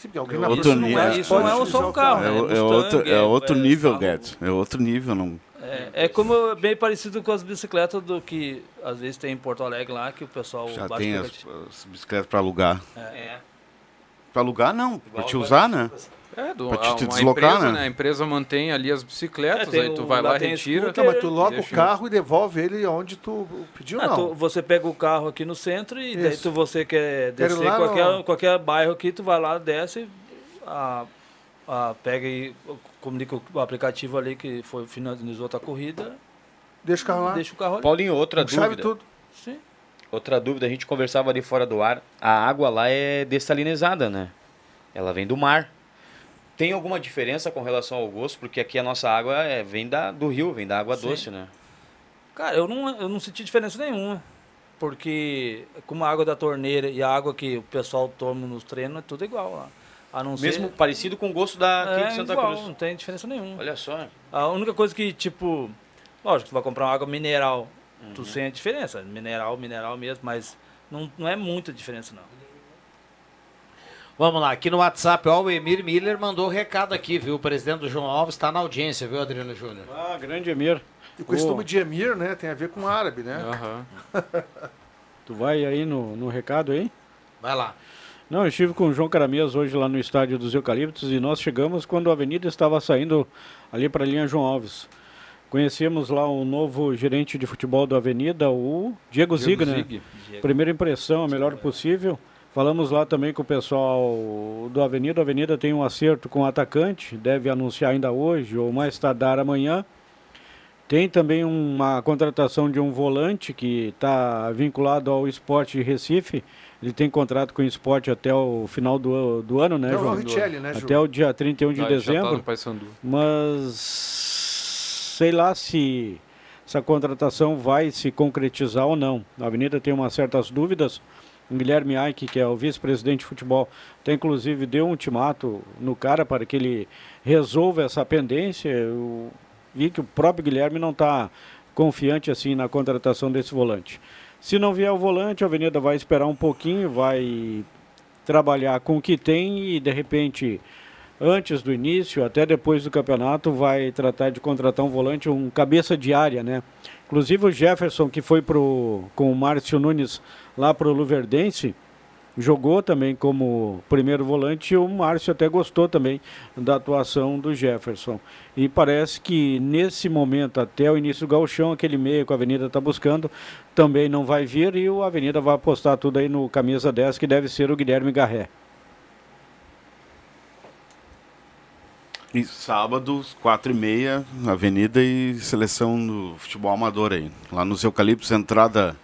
Sim, porque alguém É outro pista não nível. é- Isso não é só um carro, É, né? é outro, é é- outro é nível, Guedes. É outro nível. Não... É, é como bem parecido com as bicicletas do que às vezes tem em Porto Alegre lá, que o pessoal Já tem as, as bicicletas para alugar. É. Para alugar, não. Para te usar, né? É, do, Pra te, te uma deslocar, empresa, né? A empresa mantém ali as bicicletas, É, aí tu o- vai lá lá, retira. Tá, mas tu loca o deixa carro e devolve ele onde tu pediu, Ah, não. tu- você pega o carro aqui no centro e daí tu, você quer descer lá qualquer, no- qualquer bairro aqui, tu vai lá, desce, a, a, pega e comunica o aplicativo ali que foi, finalizou a tua corrida. Deixa o carro lá. Deixa o carro ali. Paulinho, outra Com chave dúvida. tudo. Sim. Outra dúvida, a gente conversava ali fora do ar. A água lá é dessalinizada, né? Ela vem do mar. Tem alguma diferença com relação ao gosto? Porque aqui a nossa água é, vem da, do rio, vem da água Sim. doce, né? Cara, eu não, eu não senti diferença nenhuma. Porque como a água da torneira e a água que o pessoal toma nos treinos é tudo igual lá. A não Mesmo ser... parecido com o gosto da aqui é, de Santa igual, Cruz. não tem diferença nenhuma. Olha só. A única coisa que, tipo, lógico, tu vai comprar uma água mineral, Uhum. tu sente a diferença. Mineral, mineral mesmo, mas não, não é muita diferença, não. Vamos lá, aqui no WhatsApp, ó, o Emir Miller mandou um recado aqui, viu? O presidente do João Alves está na audiência, viu, Adriano Júnior? Ah, grande Emir. E o costume de Emir, né? Tem a ver com árabe, né? Tu vai aí no, no recado aí? Vai lá. Não, eu estive com o João Caramês hoje lá no estádio dos Eucaliptos e nós chegamos quando a avenida estava saindo ali para a linha João Alves. Conhecemos lá o novo gerente de futebol da Avenida, o Diego, Diego Zig, né? Primeira impressão, a melhor possível. Falamos lá também com o pessoal do Avenida. A Avenida tem um acerto com o atacante, deve anunciar ainda hoje ou mais tardar amanhã. Tem também uma contratação de um volante que está vinculado ao esporte de Recife. Ele tem contrato com o esporte até o final do, do ano, né, É o João? Richelli, né, Ju? Até o dia 31 de Ah, tá dezembro. Mas sei lá se essa contratação vai se concretizar ou não. A Avenida tem umas certas dúvidas. O Guilherme Aike, que é o vice-presidente de futebol, até inclusive deu um ultimato no cara para que ele resolva essa pendência. Eu vi que o próprio Guilherme não está confiante assim na contratação desse volante. Se não vier o volante, a Avenida vai esperar um pouquinho, vai trabalhar com o que tem e de repente antes do início, até depois do campeonato, vai tratar de contratar um volante, um cabeça de área, né? Inclusive o Jefferson, que foi pro, com o Márcio Nunes lá para o Luverdense, jogou também como primeiro volante e o Márcio até gostou também da atuação do Jefferson. E parece que nesse momento, até o início do gauchão, aquele meio que a Avenida está buscando, também não vai vir e o Avenida vai apostar tudo aí no camisa 10, que deve ser o Guilherme Garré. E sábado, quatro e meia, Avenida e seleção do futebol amador aí. Lá nos Eucaliptos, entrada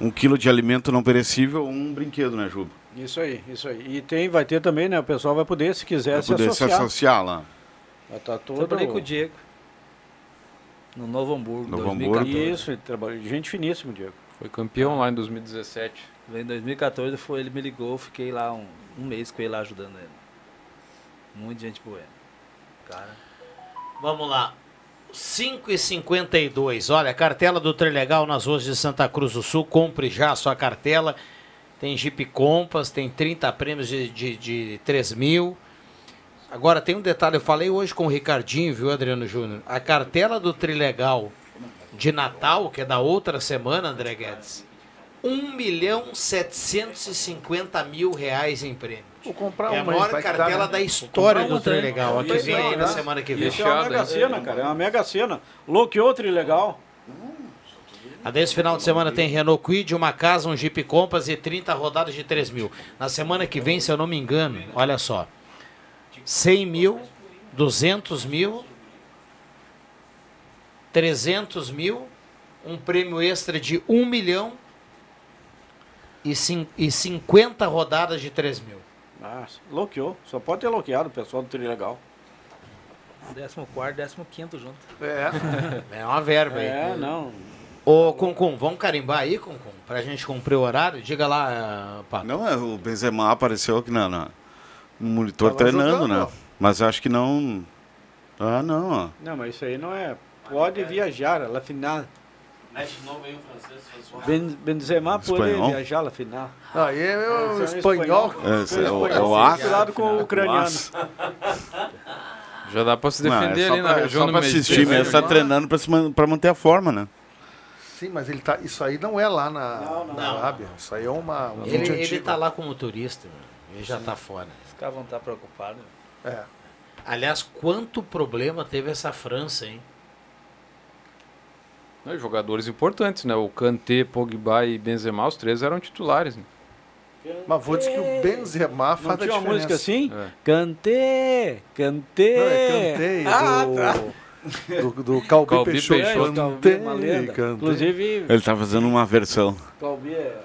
um quilo de alimento não perecível, um brinquedo, né, Juba? Isso aí, isso aí. E tem, vai ter também, né? O pessoal vai poder, se quiser, Vai se poder se associar. associar lá. Já tá todo... Trabalhei com o Diego. No Novo Hamburgo, Novo 2014. Isso, ele trabalhou. Gente finíssimo, Diego. Foi campeão lá em 2017. Em 2014 foi, ele me ligou, fiquei lá um, um mês com ele lá ajudando ele. Muita gente boa. Cara. Vamos lá. 5 e 52 Olha, cartela do Trilegal nas ruas de Santa Cruz do Sul. Compre já a sua cartela. Tem Jeep Compass, tem 30 prêmios de, de, de 3 mil. Agora tem um detalhe, eu falei hoje com o Ricardinho, viu, Adriano Júnior? A cartela do Trilegal de Natal, que é da outra semana, André Guedes, 1 milhão 750 mil reais em prêmio. Vou comprar É a uma, maior cartela né? da história do. Trilegal. A que Isso vem aí, aí na né? semana que vem. Isso é uma mega cena, cara. É uma mega cena. Loqueou legal. A desse final de semana tem Renault Kwid, uma casa, um Jeep Compass e 30 rodadas de 3 mil. Na semana que vem, se eu não me engano, olha só, 100 mil, 200 mil, 300 mil, um prêmio extra de 1 milhão e, e 50 rodadas de 3 mil. Ah, loqueou. Só pode ter loqueado o pessoal do Trilegal. 14, 15 junto. É. É uma verba aí. É, não. Ô, Concum, vamos carimbar aí, Concum? Pra gente cumprir o horário? Diga lá, uh, Pato. Não, é, o Benzema apareceu aqui na, na- no monitor Tava treinando, jogando, né? ó. Mas acho que não. Ah, não, ó. Não, mas isso aí não é. Pode viajar, la final. Ben, Benzema pode Espanhol? viajar, la final. Aí é o Esse espanhol. É, esse é o- espanhol. é o aço. Com o ucraniano. Já dá pra se Não, defender é só ali na pra- região só do pra Mediterrâneo. assistir mesmo, tá treinando pra, se man- pra manter a forma, né? Sim, mas ele tá, isso aí não é lá na, na não. Arábia. Isso aí é uma, um Ele, vídeo ele antigo. tá lá como turista, meu. ele já tá fora. Os caras vão estar preocupados. É. Aliás, quanto problema teve essa França, hein? Não, jogadores importantes, né? O Kanté, Pogba e Benzema, os três eram titulares. Né? Mas vou dizer que o Benzema Não faz a tinha uma música assim? É. Cantei, cantei. Não, é cantei Ah, do, tá. do, do Calbi Calbi Peixoto. Peixoto. É, Calbi Cantei, é. Inclusive, Ele tá fazendo uma versão. Calbi é...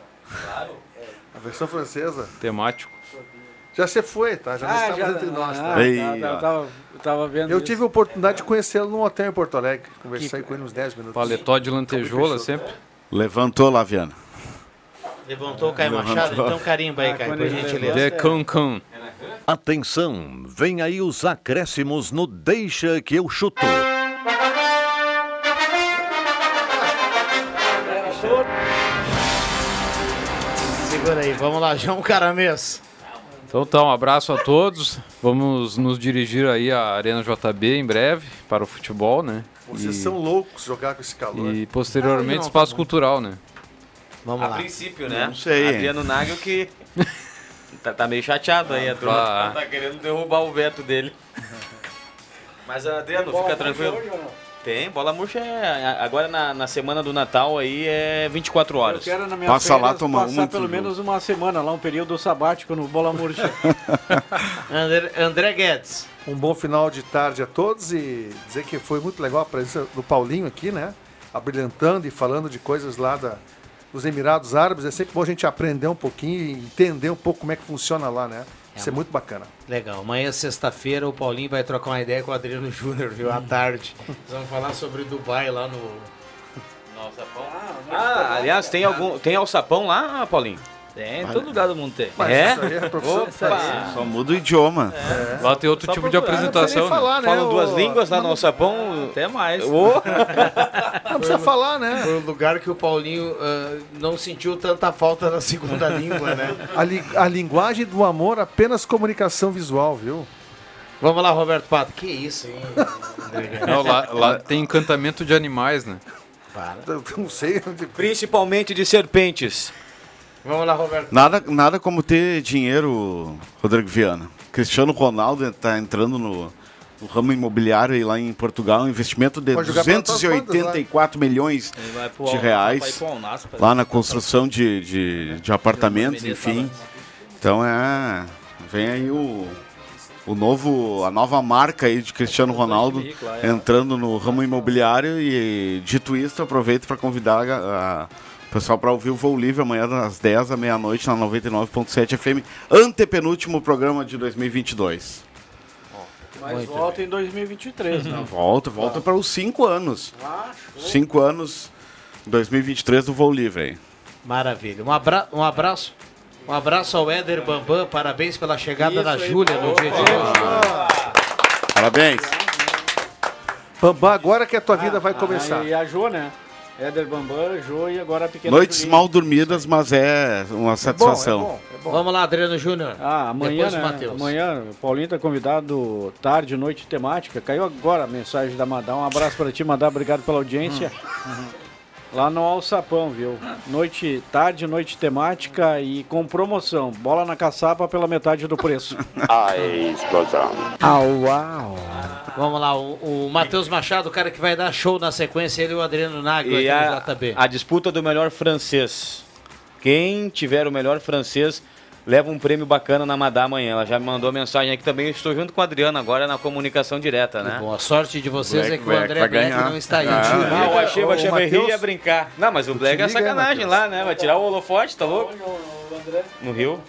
A versão francesa. Temático. Já se foi, tá? Já Ah, já- entre nós, ah, tá? Ei, tá, tá, eu tava, eu tava vendo Eu isso. tive a oportunidade de conhecê-lo num hotel em Porto Alegre. Conversei com ele uns 10 minutos. Paletó de lantejola sempre. Levantou, Laviana. Levantou o Caio Levantou. Machado? Então carimba aí, Ah, Caio, por gentileza. De Cancun. Atenção, vem aí os acréscimos no Deixa que eu chuto. Segura aí, vamos lá, João Caramês. Então tá, um abraço a todos. Vamos nos dirigir aí à Arena JB em breve para o futebol, né? Vocês E- são loucos jogar com esse calor. E posteriormente Ah, não, espaço tá cultural, né? Vamos A lá. princípio, né? Não sei? Adriano Nagel que tá, tá meio chateado aí, a turma Ah. tá querendo derrubar o veto dele. Mas Adriano, fica tranquilo. Tem, bola murcha é, agora na, na semana do Natal aí é 24 Eu horas. quero na minha Passa lá, férias toma passar uma, pelo menos uma semana lá, um período sabático no Bola Murcha. André, André Guedes. Um bom final de tarde a todos e dizer que foi muito legal a presença do Paulinho aqui, né? Abrilhantando e falando de coisas lá da, dos Emirados Árabes. É sempre bom a gente aprender um pouquinho e entender um pouco como é que funciona lá, né? Isso é muito bacana. Legal. Amanhã, sexta-feira, o Paulinho vai trocar uma ideia com o Adriano Júnior, viu? À tarde. Nós vamos falar sobre Dubai lá no. Ah, aliás, tem algum tem alçapão lá, Paulinho? Tem, em todo lugar do mundo tem. Mas É? isso aí é profissão. Opa! Só muda o idioma. Lá tem outro Só tipo de procurar, não apresentação. nem falar, né? Falam o- duas línguas lá no alçapão. Até mais. Ô, Não precisa falar, né? Foi o lugar que o Paulinho ah, não sentiu tanta falta da segunda língua, né? A, li- a linguagem do amor apenas comunicação visual, viu? Vamos lá, Roberto Pato. Que isso, hein? Não, lá, lá tem encantamento de animais, né? Para. Eu não sei onde. Principalmente de serpentes. Vamos lá, Roberto. Nada, nada como ter dinheiro, Rodrigo Viana. Cristiano Ronaldo está entrando no, no ramo imobiliário e lá em Portugal, um investimento de Pode jogar pelas tuas 284 milhões de Al- reais parece. lá na construção de, de, de apartamentos, enfim. Então é. Vem aí o, o novo, a nova marca aí de Cristiano Ronaldo é. entrando no ramo imobiliário e dito isso, aproveito para convidar a, a- pessoal para ouvir o Voo Livre amanhã das 10 à meia-noite na 99.7 FM, antepenúltimo programa de 2022. Mas Muito volta em 2023, né? Volta, volta para os 5 anos. Ah, show. 5 anos, 2023 do Voo Livre aí. Maravilha. Um, abra um abraço. Um abraço ao Éder Bambam. Parabéns pela chegada Isso da aí, Júlia no dia de hoje. Parabéns. Bambam, agora que a tua vida vai começar. Ah, e a Jô, né? Éder Bambam, Jô e agora a pequena Noites Julinha. mal dormidas, mas é uma satisfação. Vamos lá, Adriano Júnior. Ah, amanhã, né? Matheus. Amanhã, Paulinho está convidado tarde, noite temática. Caiu agora a mensagem da Madá. Um abraço para ti, Madá. Obrigado pela audiência. Lá no Alçapão, viu? Noite, tarde, noite temática e com promoção. Bola na caçapa pela metade do preço. A explosão. Au, uau. Vamos lá, o, o Matheus Machado, o cara que vai dar show na sequência, ele e o Adriano Nagel E aqui a, no JB. a disputa do melhor francês. Quem tiver o melhor francês leva um prêmio bacana na Madá amanhã. Ela já me mandou mensagem aqui também. Eu estou junto com o Adriano agora na comunicação direta, né? Bom, a sorte de vocês Black, é que Black o André Black ganhar. não está aí. Ah, não, eu achei, eu Ô, achei Matheus, que ia brincar. Não, mas o Black é sacanagem Matheus. lá, né? Vai tirar o holofote, tá louco? No Rio?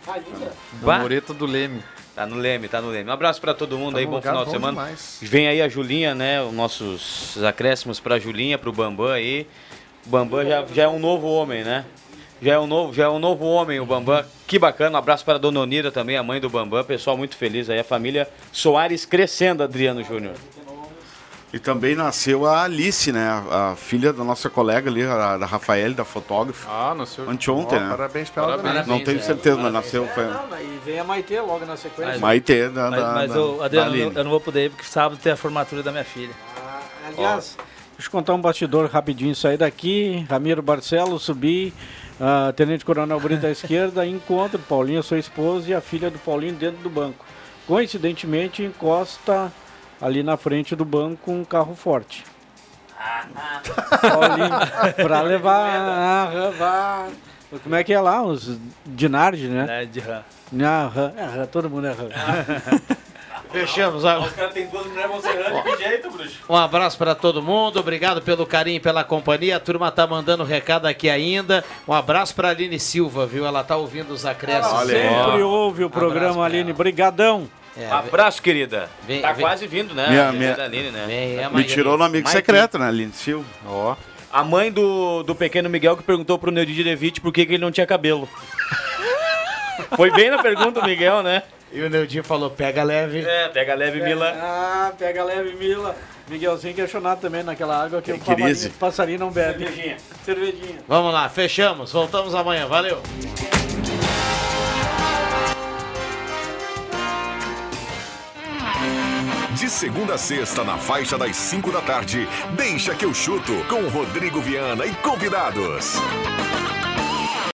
Bah. Moreto do Leme. Tá no Leme, tá no Leme. Um abraço pra todo mundo Tá aí, bom lugar final de semana. demais. Vem aí a Julinha, né? Os nossos acréscimos pra Julinha, pro Bambam aí. O Bambam já, já é um novo homem, né? Já é um novo, já é um novo homem o Bambam. Que bacana. Um abraço para a Dona Onira também, a mãe do Bambam. Pessoal muito feliz aí. A família Soares crescendo, Adriano Júnior. E também nasceu a Alice, né? A, a filha da nossa colega ali, a, da Rafael, da fotógrafa. Ah, nasceu. Anteontem, Ó, né? parabéns pra ela Parabéns. Não tenho Parabéns, certeza, é. mas nasceu. Foi... E vem a Maitê logo na sequência. Maitê, da, Mas, da, mas da- da Adriano, Aline. eu não vou poder ir porque sábado tem a formatura da minha filha. Aliás, deixa eu contar um bastidor rapidinho. Saí daqui, Ramiro Barcelos, subi, Tenente Coronel Brito à esquerda, encontro Paulinho, sua esposa, e a filha do Paulinho dentro do banco. Coincidentemente, encosta ali na frente do banco um carro forte. Paulinho, pra levar. vá. Como é que é lá? Os Dinardi, né? Né, de rã. Ah, rã, é todo mundo é rã. Fechamos. a- Os caras têm duas mulheres que jeito, bruxo? Um abraço para todo mundo, obrigado pelo carinho e pela companhia. A turma tá mandando recado aqui ainda. Um abraço para Aline Silva, viu? Ela tá ouvindo os acréscimos. Sempre ouve o programa, Aline. Brigadão. É, Abraço, querida. Vem- tá vem- quase vindo, né? Minha- a minha- da Aline, né? Vem, é Me tirou no amigo Mike. secreto, né, Aline Silva? Ó. A mãe do, do pequeno Miguel que perguntou pro Neudi Levite por que, que ele não tinha cabelo. Foi bem na pergunta, Miguel, né? E o Neudinho falou: pega leve. É, pega leve, Mila. Ah, pega leve, Mila. Miguelzinho questionado também naquela água que o crise. passarinho, passarinho não bebe. Cervejinha. Cervejinha. Vamos lá, fechamos. Voltamos amanhã. Valeu. De segunda a sexta, na faixa das 5 da tarde, deixa que eu chuto com Rodrigo Viana e convidados.